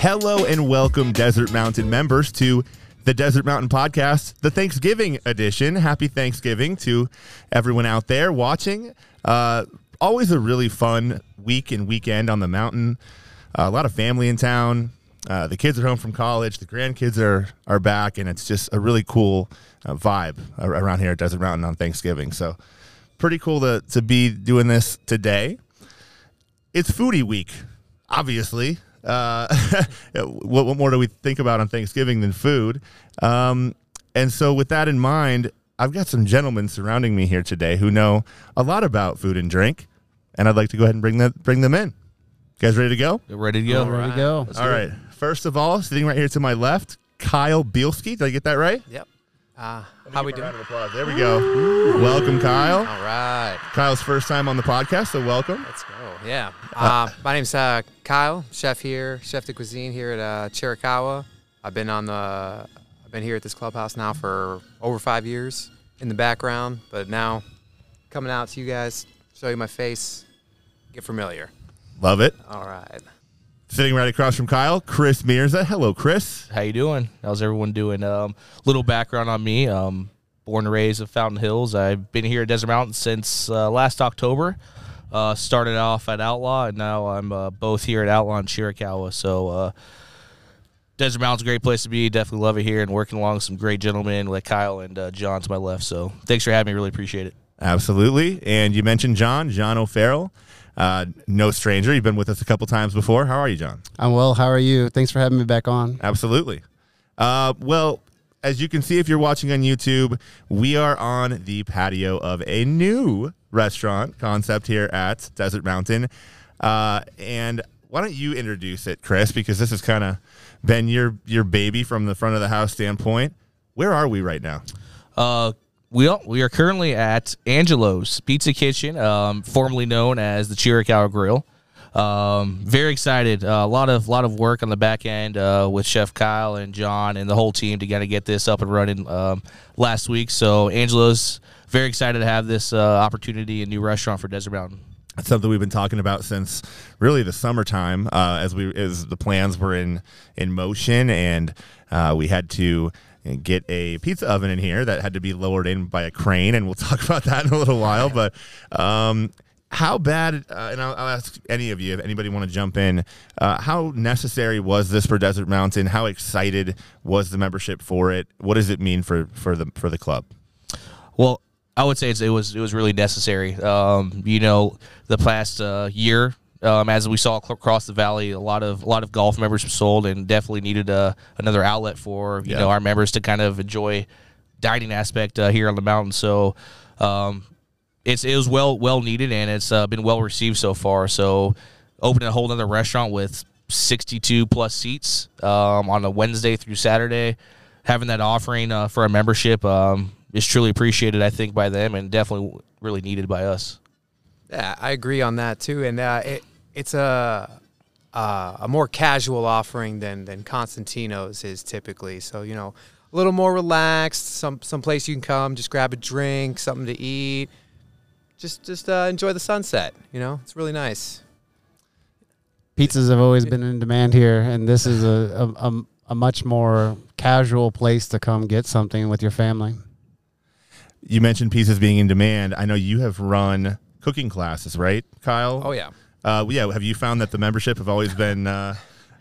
Hello and welcome, Desert Mountain members, to the Desert Mountain Podcast, the Thanksgiving edition. Happy Thanksgiving to everyone out there watching. Uh, always a really fun week and weekend on the mountain. Uh, a lot of family in town. Uh, the kids are home from college. The grandkids are are back, and it's just a really cool uh, vibe around here at Desert Mountain on Thanksgiving. So, pretty cool to to be doing this today. It's foodie week, obviously. Uh, what, what more do we think about on Thanksgiving than food? Um, and so, with that in mind, I've got some gentlemen surrounding me here today who know a lot about food and drink, and I'd like to go ahead and bring them bring them in. You guys ready to go? Ready to go. Ready to go. Let's All do it. right. First of all, sitting right here to my left, Kyle Bielski. Did I get that right? Yep. Uh, how we a round doing? of applause. There we go. Welcome, Kyle. All right. Kyle's first time on the podcast, so welcome. Let's go. Yeah. Uh, my name's uh, Kyle, chef here, chef de cuisine here at uh, Chiricahua. I've been on the, I've been here at this clubhouse now for over five years in the background, but now coming out to you guys, show you my face, get familiar. Love it. All right. Sitting right across from Kyle, Chris Mirza. Hello, Chris. How you doing? How's everyone doing? Um, little background on me. Um, born and raised in Fountain Hills. I've been here at Desert Mountain since uh, last October. Uh, started off at Outlaw, and now I'm uh, both here at Outlaw and Chiricahua. So uh, Desert Mountain's a great place to be. Definitely love it here, and working along with some great gentlemen like Kyle and uh, John to my left. So thanks for having me. Really appreciate it. Absolutely. And you mentioned John, John O'Farrell. Uh, no stranger. You've been with us a couple times before. How are you, John? I'm well. How are you? Thanks for having me back on. Absolutely. Uh, well, as you can see if you're watching on YouTube, we are on the patio of a new restaurant concept here at Desert Mountain. Uh, and why don't you introduce it, Chris? Because this has kind of been your your baby from the front of the house standpoint. Where are we right now? Uh, we are, we are currently at Angelo's Pizza Kitchen, um, formerly known as the Chiricahua Grill. Um, very excited. Uh, a lot of lot of work on the back end uh, with Chef Kyle and John and the whole team to kind of get this up and running um, last week. So Angelo's very excited to have this uh, opportunity and new restaurant for Desert Mountain. Something we've been talking about since really the summertime, uh, as we as the plans were in in motion, and uh, we had to get a pizza oven in here that had to be lowered in by a crane, and we'll talk about that in a little while. But um, how bad? Uh, and I'll, I'll ask any of you if anybody want to jump in. Uh, how necessary was this for Desert Mountain? How excited was the membership for it? What does it mean for for the for the club? Well, I would say it's, it was it was really necessary. Um, you know, the past uh, year, um, as we saw across the valley, a lot of a lot of golf members were sold, and definitely needed uh, another outlet for you Yeah. know our members to kind of enjoy dining aspect uh, here on the mountain. So. Um, it's it was well well needed and it's uh, been well received so far. So opening a whole other restaurant with 62 plus seats um, on a Wednesday through Saturday, having that offering uh, for a membership um, is truly appreciated, I think, by them and definitely really needed by us. Yeah, I agree on that too, and uh, it it's a uh, a more casual offering than than Constantino's is typically. So you know, a little more relaxed. Some some place you can come, just grab a drink, something to eat, just just uh, enjoy the sunset. You know, it's really nice. Pizzas have always been in demand here, and this is a, a, a, a much more casual place to come get something with your family. You mentioned pizzas being in demand. I know you have run cooking classes, right, Kyle? Oh yeah. Uh, yeah. Have you found that the membership have always been uh,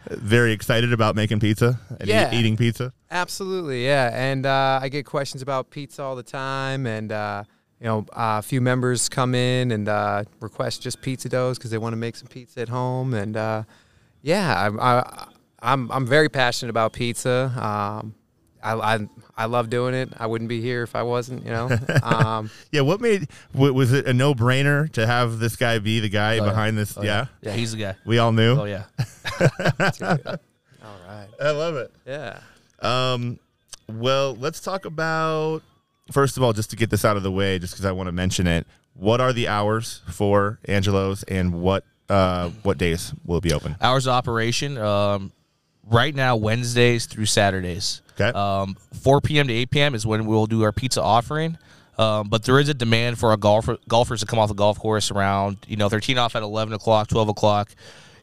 very excited about making pizza and e- eating pizza? Absolutely, yeah. And uh, I get questions about pizza all the time, and uh, you know, uh, a few members come in and uh, request just pizza doughs because they want to make some pizza at home. And uh, yeah, I'm I, I'm I'm very passionate about pizza. Um, I, I I love doing it. I wouldn't be here if I wasn't. You know. Um, Yeah. What made w- was it a no brainer to have this guy be the guy Oh, yeah. behind this? Oh, yeah. Yeah, he's the guy. We all knew. Oh, yeah. all right. I love it. Yeah. Um, well, let's talk about first of all, just to get this out of the way, just because I want to mention it. What are the hours for Angelo's, and what uh, what days will it be open? Hours of operation um, right now, Wednesdays through Saturdays. Okay. Um, 4 p.m. to 8 p.m. is when we'll do our pizza offering. Um, but there is a demand for our golfer, golfers to come off the golf course around, you know, 13 off at 11 o'clock, 12 o'clock.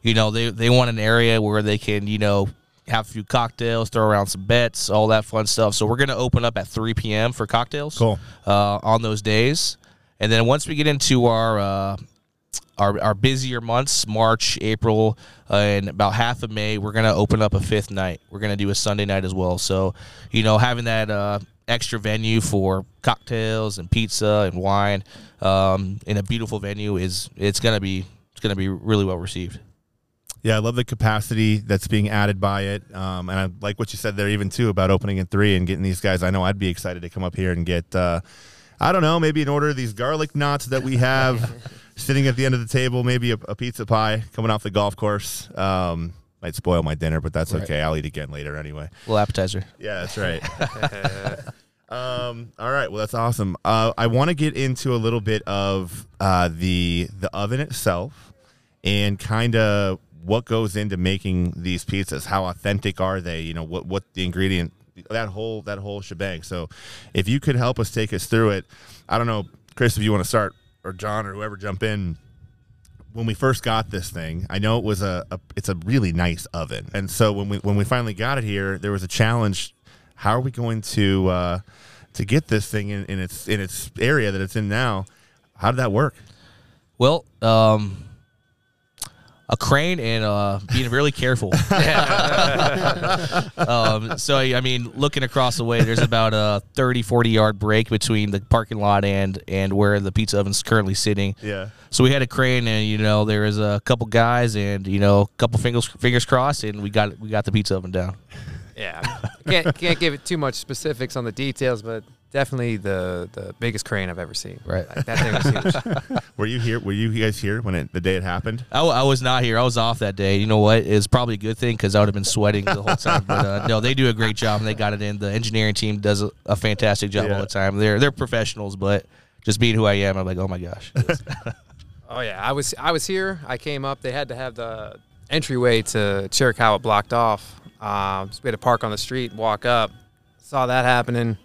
You know, they they want an area where they can, you know, have a few cocktails, throw around some bets, all that fun stuff. So we're gonna open up at 3 p.m. for cocktails. Cool. Uh, on those days, and then once we get into our uh, our, our busier months, March, April, uh, and about half of May, we're gonna open up a fifth night. We're gonna do a Sunday night as well. So, you know, having that uh, extra venue for cocktails and pizza and wine um, in a beautiful venue is it's gonna be it's gonna be really well received. Yeah, I love the capacity that's being added by it, um, and I like what you said there, even too about opening at three and getting these guys. I know I'd be excited to come up here and get, uh, I don't know, maybe an order of these garlic knots that we have sitting at the end of the table, maybe a, a pizza pie coming off the golf course. Um, might spoil my dinner, but that's okay. I'll eat again later anyway. little appetizer. Yeah, that's right. um, all right, well, that's awesome. Uh, I want to get into a little bit of uh, the the oven itself and kind of what goes into making these pizzas. How authentic are they? You know, what what the ingredient that whole that whole shebang. So, if you could help us take us through it, I don't know, Chris, if you want to start or John or whoever jump in when we first got this thing, I know it was a, a, it's a really nice oven, and so when we when we finally got it here, there was a challenge. How are we going to uh, to get this thing in, in its in its area that it's in now? How did that work? Well, um, a crane and uh, being really careful. um, so, I mean, looking across the way, there's about a 30, 40 yard break between the parking lot and, and where the pizza oven's currently sitting. Yeah. So we had a crane, and you know there was a couple guys, and you know a couple fingers fingers crossed, and we got we got the pizza oven down. Yeah, can't can't give it too much specifics on the details, but definitely the the biggest crane I've ever seen. Right. Like, that thing was huge. Were you here? Were you guys here when it, the day it happened? I was not here. I was off that day. You know what? It's probably a good thing because I would have been sweating the whole time. But uh, no, they do a great job and they got it in. The engineering team does a, a fantastic job Yeah. all the time. They're they're professionals, but just being who I am, I'm like, oh my gosh. Oh yeah, I was I was here. I came up. They had to have the entryway to Chiricahua blocked off. Um, so we had to park on the street, walk up. Saw that happening.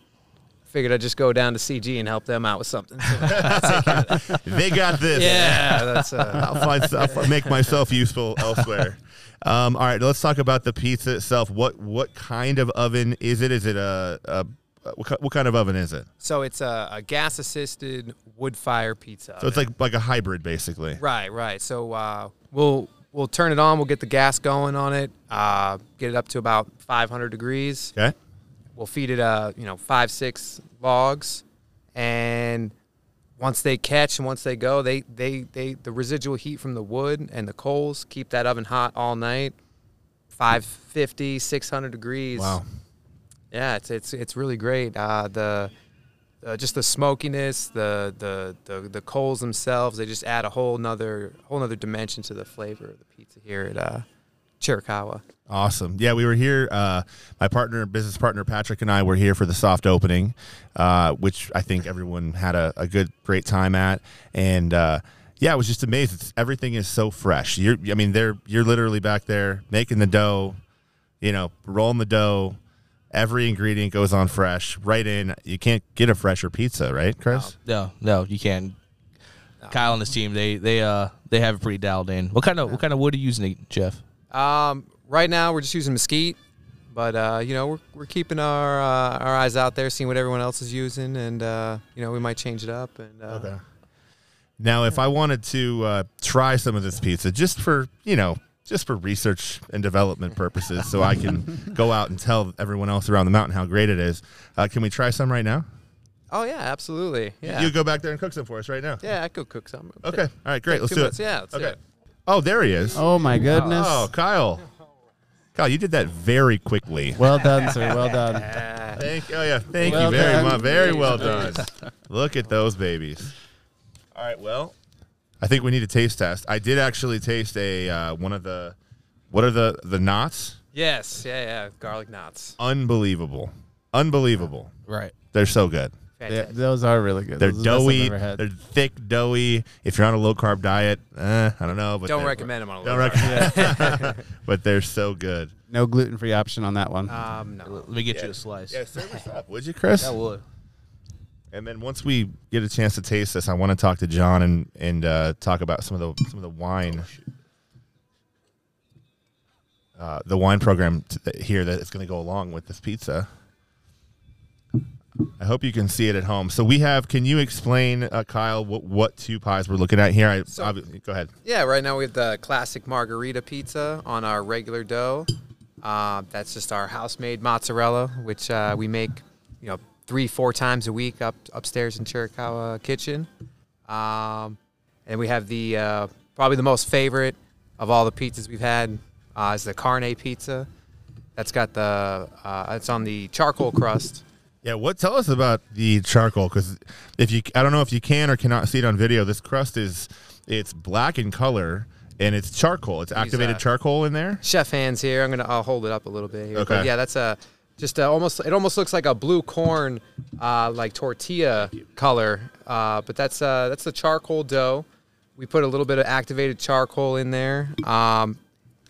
Figured I'd just go down to CG and help them out with something. So, They got this. yeah, that's uh, I'll find I'll fi- make myself useful elsewhere. Um, all right, let's talk about the pizza itself. What what kind of oven is it? Is it a, a what, what kind of oven is it? so it's a, a gas assisted wood fire pizza. So it's like like a hybrid, basically. Right, right. So uh, we'll we'll turn it on. We'll get the gas going on it. Uh, get it up to about 500 degrees. Okay. We'll feed it, uh, you know, five six logs, and once they catch and once they go, they they they the residual heat from the wood and the coals keep that oven hot all night. 550, 600 degrees. Wow. Yeah, it's it's it's really great. Uh, the uh, just the smokiness, the, the the the coals themselves, they just add a whole nother whole nother dimension to the flavor of the pizza here at uh, Chiricahua. Awesome. Yeah, we were here. Uh, my partner, business partner Patrick, and I were here for the soft opening, uh, which I think everyone had a, a good, great time at. And uh, yeah, I was just amazed. It's, everything is so fresh. You're, I mean, they're you're literally back there making the dough, you know, rolling the dough. Every ingredient goes on fresh, right in. You can't get a fresher pizza, right, Chris? no, no, you can't. Kyle and his team, they they uh they have it pretty dialed in. What kind of what kind of wood are you using, Jeff? Um, right now, we're just using mesquite, but uh, you know we're, we're keeping our uh, our eyes out there, seeing what everyone else is using, and uh, you know we might change it up. And uh, Now, if I wanted to uh, try some of this pizza, just for you know, just for research and development purposes, so I can go out and tell everyone else around the mountain how great it is, uh, can we try some right now? oh yeah, absolutely. Yeah, You go back there and cook some for us right now. yeah, I could cook some. Okay. All right. Great. Let's do minutes. it. Yeah, let's do Okay. it. Oh, there he is. Oh my goodness. Oh, Kyle. Kyle, you did that very quickly. Well done, sir. Well done. Thank. Oh yeah. Thank Well you very done. much. Very well done. Look at those babies. All right. Well, I think we need a taste test. I did actually taste a uh, one of the. What are the the knots? yes, yeah, yeah, garlic knots. Unbelievable. Unbelievable. Right. They're so good. Yeah, Fantastic. those are really good. They're Those are the doughy. They're thick, doughy. If you're on a low carb diet, eh, I don't know, but Don't recommend them on a Don't low carb. recommend. but they're so good. No gluten free option on that one. Um, no. Let me get you a slice. Yeah, serve us up, would you, Chris? I would. And then once we get a chance to taste this, I want to talk to John and and uh, talk about some of the some of the wine. uh, the wine program t- here that is going to go along with this pizza. I hope you can see it at home. So we have. Can you explain, uh, Kyle, what what two pies we're looking at here? I So- go ahead. Yeah, right now we have the classic margherita pizza on our regular dough. Uh, that's just our house-made mozzarella, which uh, we make, you know, three, four times a week up upstairs in Chiricahua kitchen. Um, and we have the uh, probably the most favorite of all the pizzas we've had uh, is the carne pizza. That's got the uh, it's on the charcoal crust. Yeah, what? Tell us about the charcoal because if you, I don't know if you can or cannot see it on video. This crust is it's black in color and it's charcoal. It's activated uh, charcoal in there. chef hands here. I'm gonna I'll hold it up a little bit here. Okay. But yeah, that's a just a, almost it almost looks like a blue corn uh, like tortilla color. Uh, but that's uh, that's the charcoal dough. We put a little bit of activated charcoal in there. Um,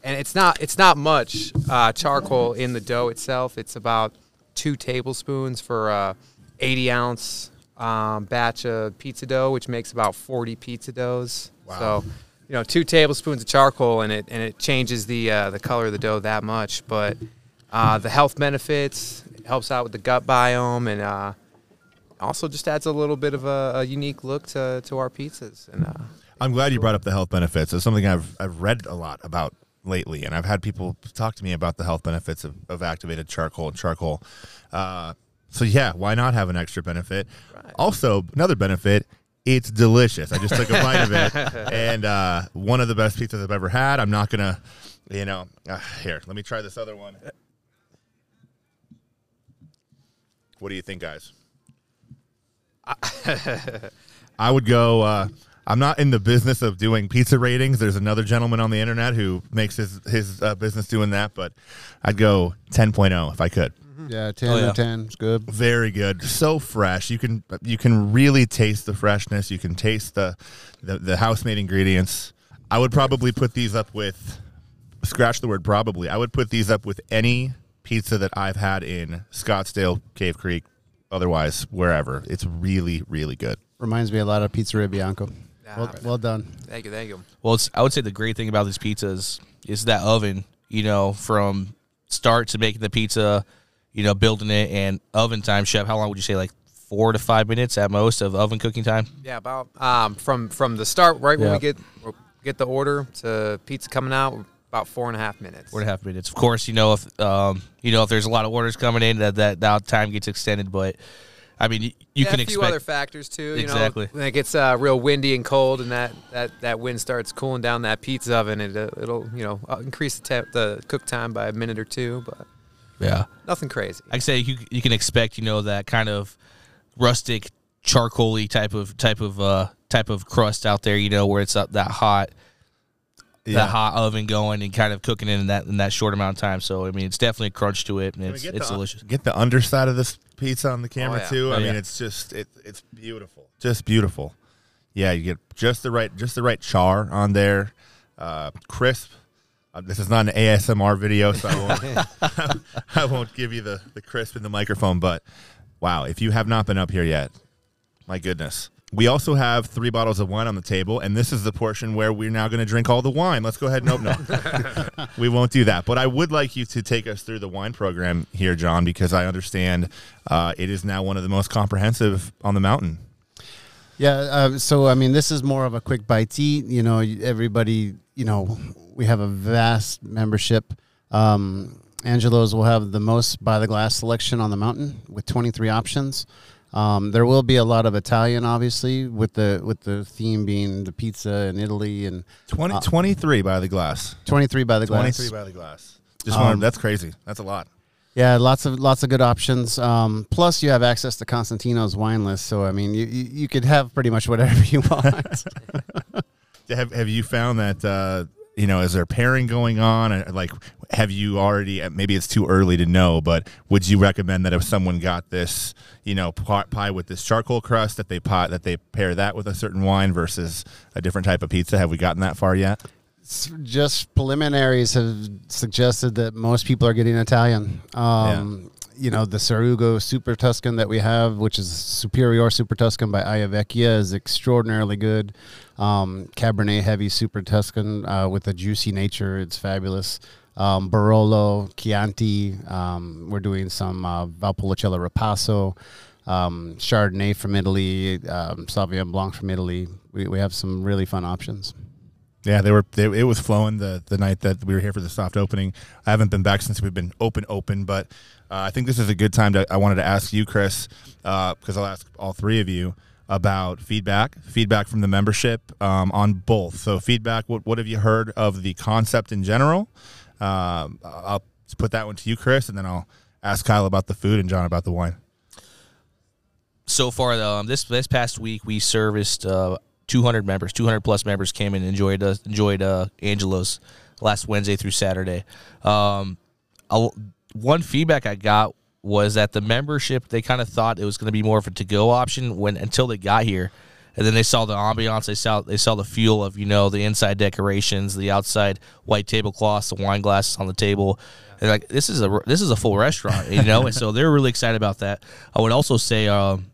and it's not it's not much uh, charcoal in the dough itself. It's about two tablespoons for a 80 ounce um, batch of pizza dough, which makes about 40 pizza doughs. Wow. So, you know, two tablespoons of charcoal, and it and it changes the uh, the color of the dough that much. But uh, the health benefits it helps out with the gut biome, and uh, also just adds a little bit of a, a unique look to, to our pizzas. And uh, I'm glad you brought up the health benefits. It's something I've I've read a lot about lately, and I've had people talk to me about the health benefits of, of activated charcoal and charcoal. Uh, so yeah, why not have an extra benefit? Also, another benefit. It's delicious. I just took a bite of it, and uh, one of the best pizzas I've ever had. I'm not gonna, you know, uh, here. Let me try this other one. What do you think, guys? I would go. I'm not in the business of doing pizza ratings. There's another gentleman on the internet who makes his his uh, business doing that, but I'd go 10.0 if I could. Yeah, ten Oh, yeah. or ten is good. Very good, so fresh. You can you can really taste the freshness. You can taste the the, the house made ingredients. I would probably put these up with scratch the word probably. I would put these up with any pizza that I've had in Scottsdale, Cave Creek, otherwise wherever. It's really really good. Reminds me a lot of Pizzeria Bianco. Well, Ah, well done. thank you, thank you. Well, it's, I would say the great thing about these pizzas is that oven. You know, from start to making the pizza, you know, building it and oven time. Chef, how long would you say? Like four to five minutes at most of oven cooking time. Yeah, about um, from from the start, right when we get get the order to pizza coming out, about four and a half minutes. Four and a half minutes. Of course, you know if um, you know if there's a lot of orders coming in, that that, that time gets extended. But I mean, you, you Yeah, can a few expect other factors too. You Exactly. know, when it gets uh, real windy and cold, and that, that, that wind starts cooling down that pizza oven, it, uh, it'll you know uh, increase the, te- the cook time by a minute or two, but yeah. nothing crazy. I say you you can expect you know that kind of rustic charcoaly type of type of uh type of crust out there. You know where it's up that hot. That hot oven going and kind of cooking it in that in that short amount of time. So I mean, it's definitely a crunch to it, and Can we it's get it's the, delicious. Get the underside of this pizza on the camera yeah. too. I Oh, mean, it's just it, it's beautiful, just beautiful. Yeah, you get just the right just the right char on there, uh, crisp. Uh, this is not an ASMR video, so I won't I won't give you the the crisp in the microphone. But wow, if you have not been up here yet, my goodness. We also have three bottles of wine on the table, and this is the portion where we're now going to drink all the wine. Let's go ahead. Nope, no, we won't do that. But I would like you to take us through the wine program here, John, because I understand uh, it is now one of the most comprehensive on the mountain. Yeah. Uh, so I mean, this is more of a quick bite to eat. You know, everybody. You know, we have a vast membership. Um, Angelo's will have the most by the glass selection on the mountain with 23 options. Um, there will be a lot of Italian, obviously, with the with the theme being the pizza in Italy and 20, Uh, 23 by the glass. 23 by the glass. 23 by the glass. Just Um, wanted, that's crazy. That's a lot. Yeah, lots of lots of good options. Um, plus, you have access to Constantino's wine list, so I mean, you you, you could have pretty much whatever you want. Have, have you found that, uh, you know, is there pairing going on? Uh, Like, have you already, uh, maybe it's too early to know, but would you recommend that if someone got this, you know, pot pie with this charcoal crust, that they pot, that they pair that with a certain wine versus a different type of pizza? Have we gotten that far yet? Just preliminaries have suggested that most people are getting Italian. Um, You know, the Sor Ugo Super Tuscan that we have, which is Superior Super Tuscan by Aia Vecchia, is extraordinarily good. Um, Cabernet Heavy Super Tuscan uh, with a juicy nature, it's fabulous. um, Barolo, Chianti. Um, we're doing some uh, Valpolicella Ripasso, um, Chardonnay from Italy, um, Sauvignon Blanc from Italy. We, we have some really fun options. Yeah, they were. They, it was flowing the the night that we were here for the soft opening. I haven't been back since we've been open open, but I think this is a good time to. I wanted to ask you, Chris, because I'll ask all three of you about feedback, feedback from the membership um, on both. So feedback. What what have you heard of the concept in general? Um, I'll put that one to you, Chris, and then I'll ask Kyle about the food and John about the wine. so far um, this this past week we serviced uh, 200 members 200 plus members came and enjoyed uh, enjoyed uh, angelo's last wednesday through saturday um, one feedback i got was that the membership they kind of thought it was going to be more of a to-go option when until they got here. And then they saw the ambiance they saw they saw the feel of you know the inside decorations the outside white tablecloths the wine glasses on the table. And like this is a this is a full restaurant you know? And so they're really excited about that. I would also say um,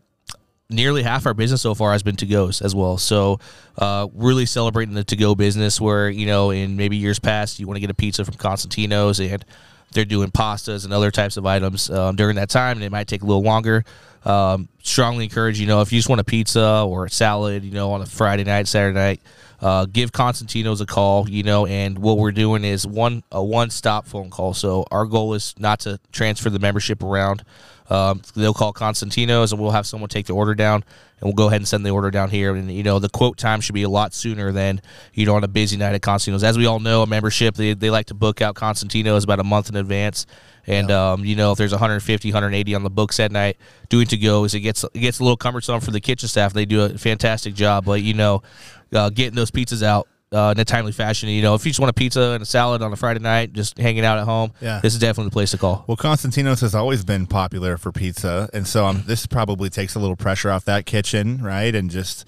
nearly half our business so far has been to goes as well. So, uh, really celebrating the to go business where, you know, in maybe years past, you want to get a pizza from Constantino's and they're doing pastas and other types of items um, during that time, and it might take a little longer. Um, strongly encourage, you know, if you just want a pizza or a salad, you know, on a Friday night, Saturday night, uh, give Constantino's a call, you know, and what we're doing is one a one stop phone call. So our goal is not to transfer the membership around. Um, they'll call Constantino's and we'll have someone take the order down and we'll go ahead and send the order down here. And, you know, the quote time should be a lot sooner than, you know, on a busy night at Constantino's. As we all know, a membership, they, they like to book out Constantino's about a month in advance. And, um, you know, if there's 150, 180 on the books at night, doing to goes, it gets, it gets a little cumbersome for the kitchen staff. They do a fantastic job. But, you know, uh, getting those pizzas out uh, in a timely fashion. You know, if you just want a pizza and a salad on a Friday night, just hanging out at home, Yeah. this is definitely the place to call. Well, Constantino's has always been popular for pizza, and so um, this probably takes a little pressure off that kitchen, right? And just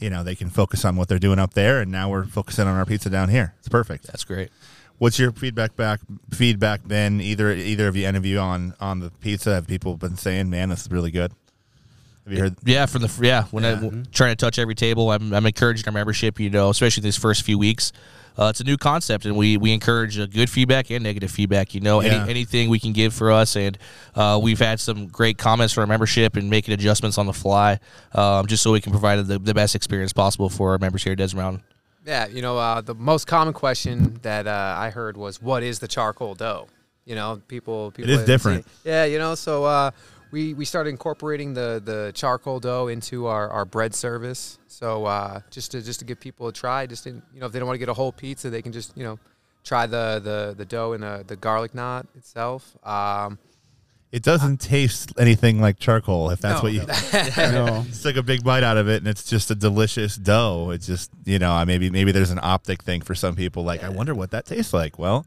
you know they can focus on what they're doing up there, and now we're focusing on our pizza down here. It's perfect. That's great. What's your feedback back feedback been either either of you any of you on on the pizza? Have people been saying, "Man, this is really good"? Have you heard? Yeah, from the yeah, when I trying to touch every table, I'm, I'm encouraging our membership. You know, especially these first few weeks. Uh, it's a new concept, and we we encourage uh, good feedback and negative feedback. You know, Yeah. any anything we can give for us, and uh, we've had some great comments from our membership and making adjustments on the fly, um, just so we can provide the, the best experience possible for our members here at Desert Mountain. Yeah, you know, uh, the most common question that uh, I heard was, "What is the charcoal dough?" You know, people. people is have different. seen- Yeah, you know, so uh, we we started incorporating the the charcoal dough into our, our bread service. So uh, just to just to give people a try, just in, you know, if they don't want to get a whole pizza, they can just you know try the the the dough and the, the garlic knot itself. Um, It doesn't taste anything like charcoal. If that's No. what you No. It's like a big bite out of it, and it's just a delicious dough. It's just you know, maybe maybe there's an optic thing for some people. Like, I wonder what that tastes like. Well,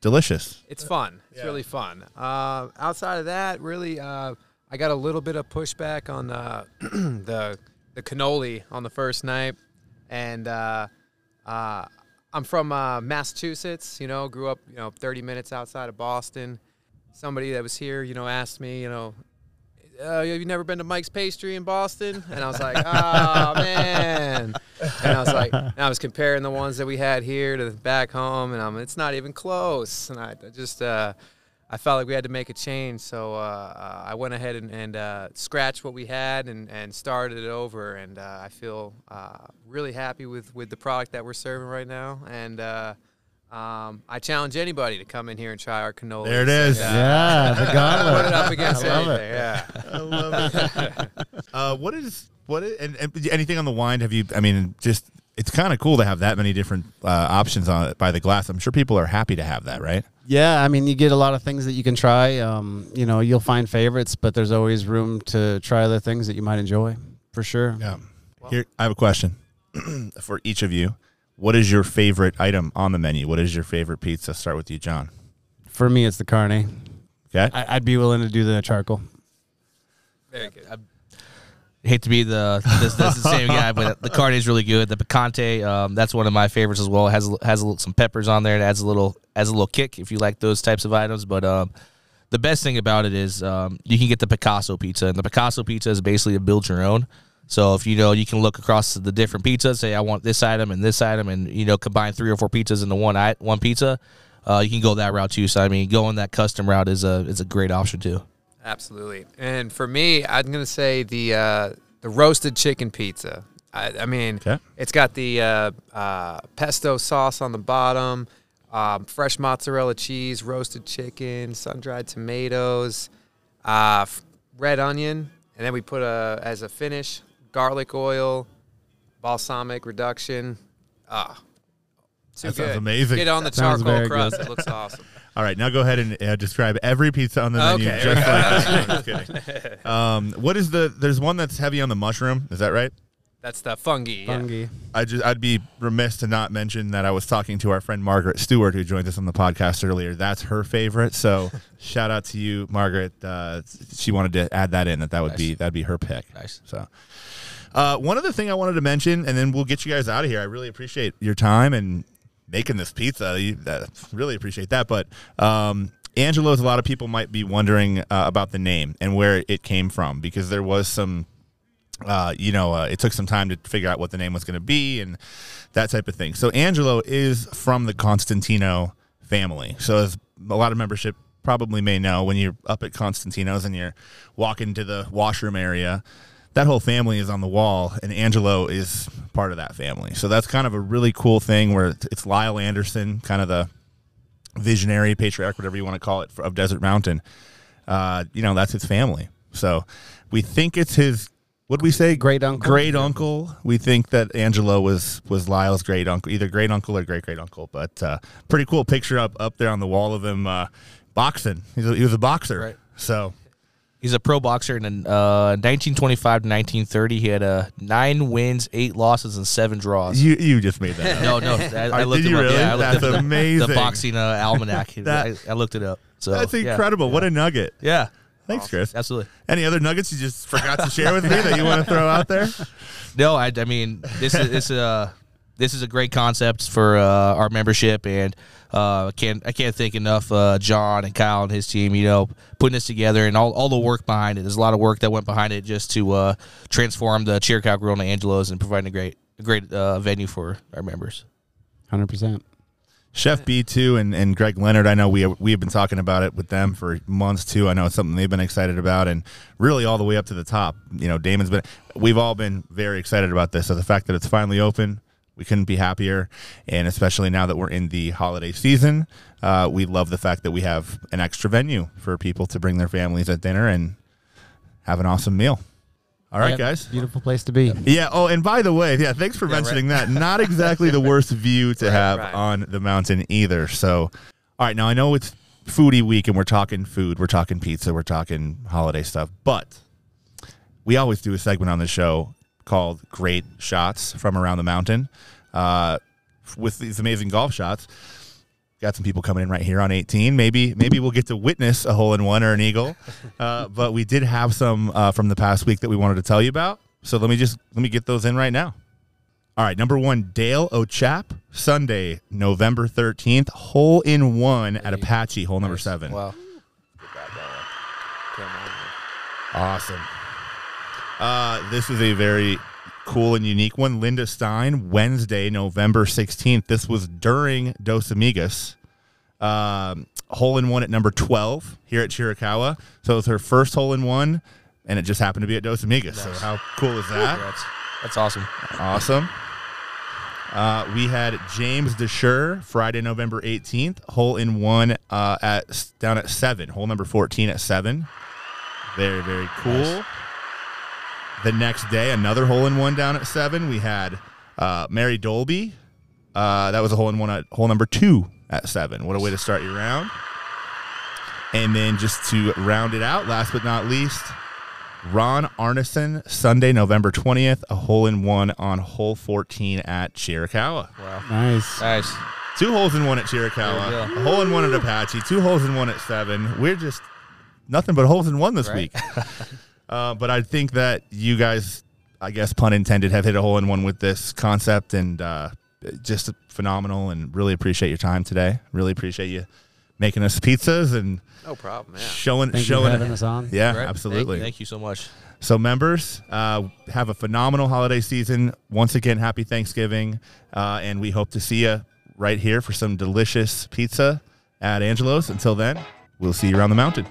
delicious. It's fun. It's really fun. Uh, outside of that, really, uh, I got a little bit of pushback on uh, the the cannoli on the first night, and uh, uh, I'm from uh, Massachusetts. You know, grew up you know 30 minutes outside of Boston. Somebody that was here, you know, asked me, you know. Uh, have you never been to Mike's Pastry in Boston? And I was like, oh man. And I was like, I was comparing the ones that we had here to back home, and I'm, it's not even close. And I, I just, uh, I felt like we had to make a change, so uh, uh, I went ahead and, and uh, scratched what we had and, and started it over. And uh, I feel uh, really happy with, with the product that we're serving right now. And uh, um, I challenge anybody to come in here and try our cannoli. There it is. Yeah, the gauntlet. Put it up against I love anything. it. Yeah. I love it. uh, what is what is, and, and anything on the wine? Have you? I mean, just it's kind of cool to have that many different uh, options on it by the glass. I'm sure people are happy to have that, right? Yeah, I mean, you get a lot of things that you can try. Um, you know, you'll find favorites, but there's always room to try other things that you might enjoy, for sure. Yeah. Here, I have a question for each of you. What is your favorite item on the menu? What is your favorite pizza? Start with you, John. For me, it's the carne. Okay. I, I'd be willing to do the charcoal. Very good. hate to be the this, this is the same guy, but the carne is really good. The picante, um, that's one of my favorites as well. It has has a little, some peppers on there. It adds a little adds a little kick if you like those types of items. But um, the best thing about it is um, you can get the Picasso pizza, and the Picasso pizza is basically a build your own. So if you know you can look across the different pizzas, say I want this item and this item, and you know combine three or four pizzas into one one pizza. uh, you can go that route too. So I mean, going that custom route is a is a great option too. Absolutely. And for me, I'm gonna say the uh, the roasted chicken pizza. I, I mean, Okay. it's got the uh, uh, pesto sauce on the bottom, um, fresh mozzarella cheese, roasted chicken, sun dried tomatoes, uh, f- red onion, and then we put a as a finish garlic oil, balsamic reduction. Ah, too That sounds good. amazing. Get on the sounds charcoal very crust. good. It looks awesome. All right, now go ahead and uh, describe every pizza on the menu. Okay. Just like that. No, just kidding. Um, what is the? There's one that's heavy on the mushroom. Is that right? That's the fungi. yeah. Fungi. I just I'd be remiss to not mention that I was talking to our friend Margaret Stewart who joined us on the podcast earlier. That's her favorite. So shout out to you, Margaret. Uh, she wanted to add that in that that would be that'd be her pick. Nice. So. Uh, one other thing I wanted to mention, and then we'll get you guys out of here. I really appreciate your time and making this pizza. You, uh, really appreciate that. But um, Angelo's, a lot of people might be wondering uh, about the name and where it came from because there was some uh, you know, uh, it took some time to figure out what the name was going to be and that type of thing. So Angelo is from the Constantino family. So as a lot of membership probably may know, when you're up at Constantino's and you're walking to the washroom area, that whole family is on the wall, and Angelo is part of that family. So that's kind of a really cool thing where it's Lyle Anderson, kind of the visionary patriarch, whatever you want to call it, of Desert Mountain. Uh, you know, that's his family. So we think it's his. What would we say? Great uncle. Great uncle. We think that Angelo was was Lyle's great uncle, either great uncle or great great uncle. But uh, pretty cool picture up up there on the wall of him uh, boxing. He's a, he was a boxer. Right. So He's a pro boxer. And in uh, 1925 to 1930, he had uh, nine wins, eight losses, and seven draws. you you just made that. up. no, no, I, I looked you him up. really? Yeah, I looked That's up the- amazing. The boxing uh, almanac. That- I, I looked it up. So That's yeah. incredible. What a nugget. Yeah, Thanks, Chris. absolutely. Any other nuggets you just forgot to share with me that you want to throw out there? No, I, I mean this is this uh this is a great concept for uh, our membership, and uh, I can't I can't thank enough uh, John and Kyle and his team. You know, putting this together and all, all the work behind it. There's a lot of work that went behind it just to uh, transform the Chiricahua Grill into Angelo's and providing a great a great uh, venue for our members. Hundred percent. Chef B2 and, and Greg Leonard, I know we we have been talking about it with them for months too. I know it's something they've been excited about and really all the way up to the top. You know, Damon's been, we've all been very excited about this. So the fact that it's finally open, we couldn't be happier. And especially now that we're in the holiday season, uh, we love the fact that we have an extra venue for people to bring their families at dinner and have an awesome meal. All right, Yep. guys. Beautiful place to be. Yeah. Oh, and by the way, yeah, thanks for mentioning that. Not exactly the worst view to Right, have right. on the mountain either. So, all right, now I know it's foodie week and we're talking food, we're talking pizza, we're talking holiday stuff, but we always do a segment on the show called Great Shots from Around the Mountain uh, with these amazing golf shots. Got some people coming in right here on 18. Maybe maybe we'll get to witness a hole in one or an eagle. Uh, but we did have some uh, from the past week that we wanted to tell you about. So let me just let me get those in right now. All right, number one, Dale O'Chap, Sunday, November 13th, hole in one at Apache, hole number seven. Wow. Awesome. Uh, this is a very cool and unique one. Linda Stein, Wednesday, November 16th. This was during Dos Amigas. Um, hole in one at number 12 here at Chiricahua. So it was her first hole in one, and it just happened to be at Dos Amigas. So how cool is that? That's, that's awesome. Awesome. Uh, we had James Desher Friday, November 18th, hole in one uh, at down at seven, hole number 14 at seven. Very, very cool. The next day, another hole in one down at seven. We had uh, Mary Dolby. Uh, that was a hole in one at hole number two at seven. What a way to start your round. And then just to round it out, last but not least, Ron Arneson, Sunday, November 20th, a hole in one on hole 14 at Chiricahua. Wow. Nice. Nice. Two holes in one at Chiricahua, a hole in one at Apache, two holes in one at seven. We're just nothing but holes in one this Right. week. uh, but I think that you guys, I guess, pun intended, have hit a hole in one with this concept and uh, just phenomenal and really appreciate your time today. Really appreciate you making us pizzas and No problem. Yeah. showing, Thank you for showing. having us on. Yeah, Right. absolutely. Thank, thank you so much. So, members, uh, have a phenomenal holiday season. Once again, happy Thanksgiving. Uh, and we hope to see you right here for some delicious pizza at Angelo's. Until then, we'll see you around the mountain.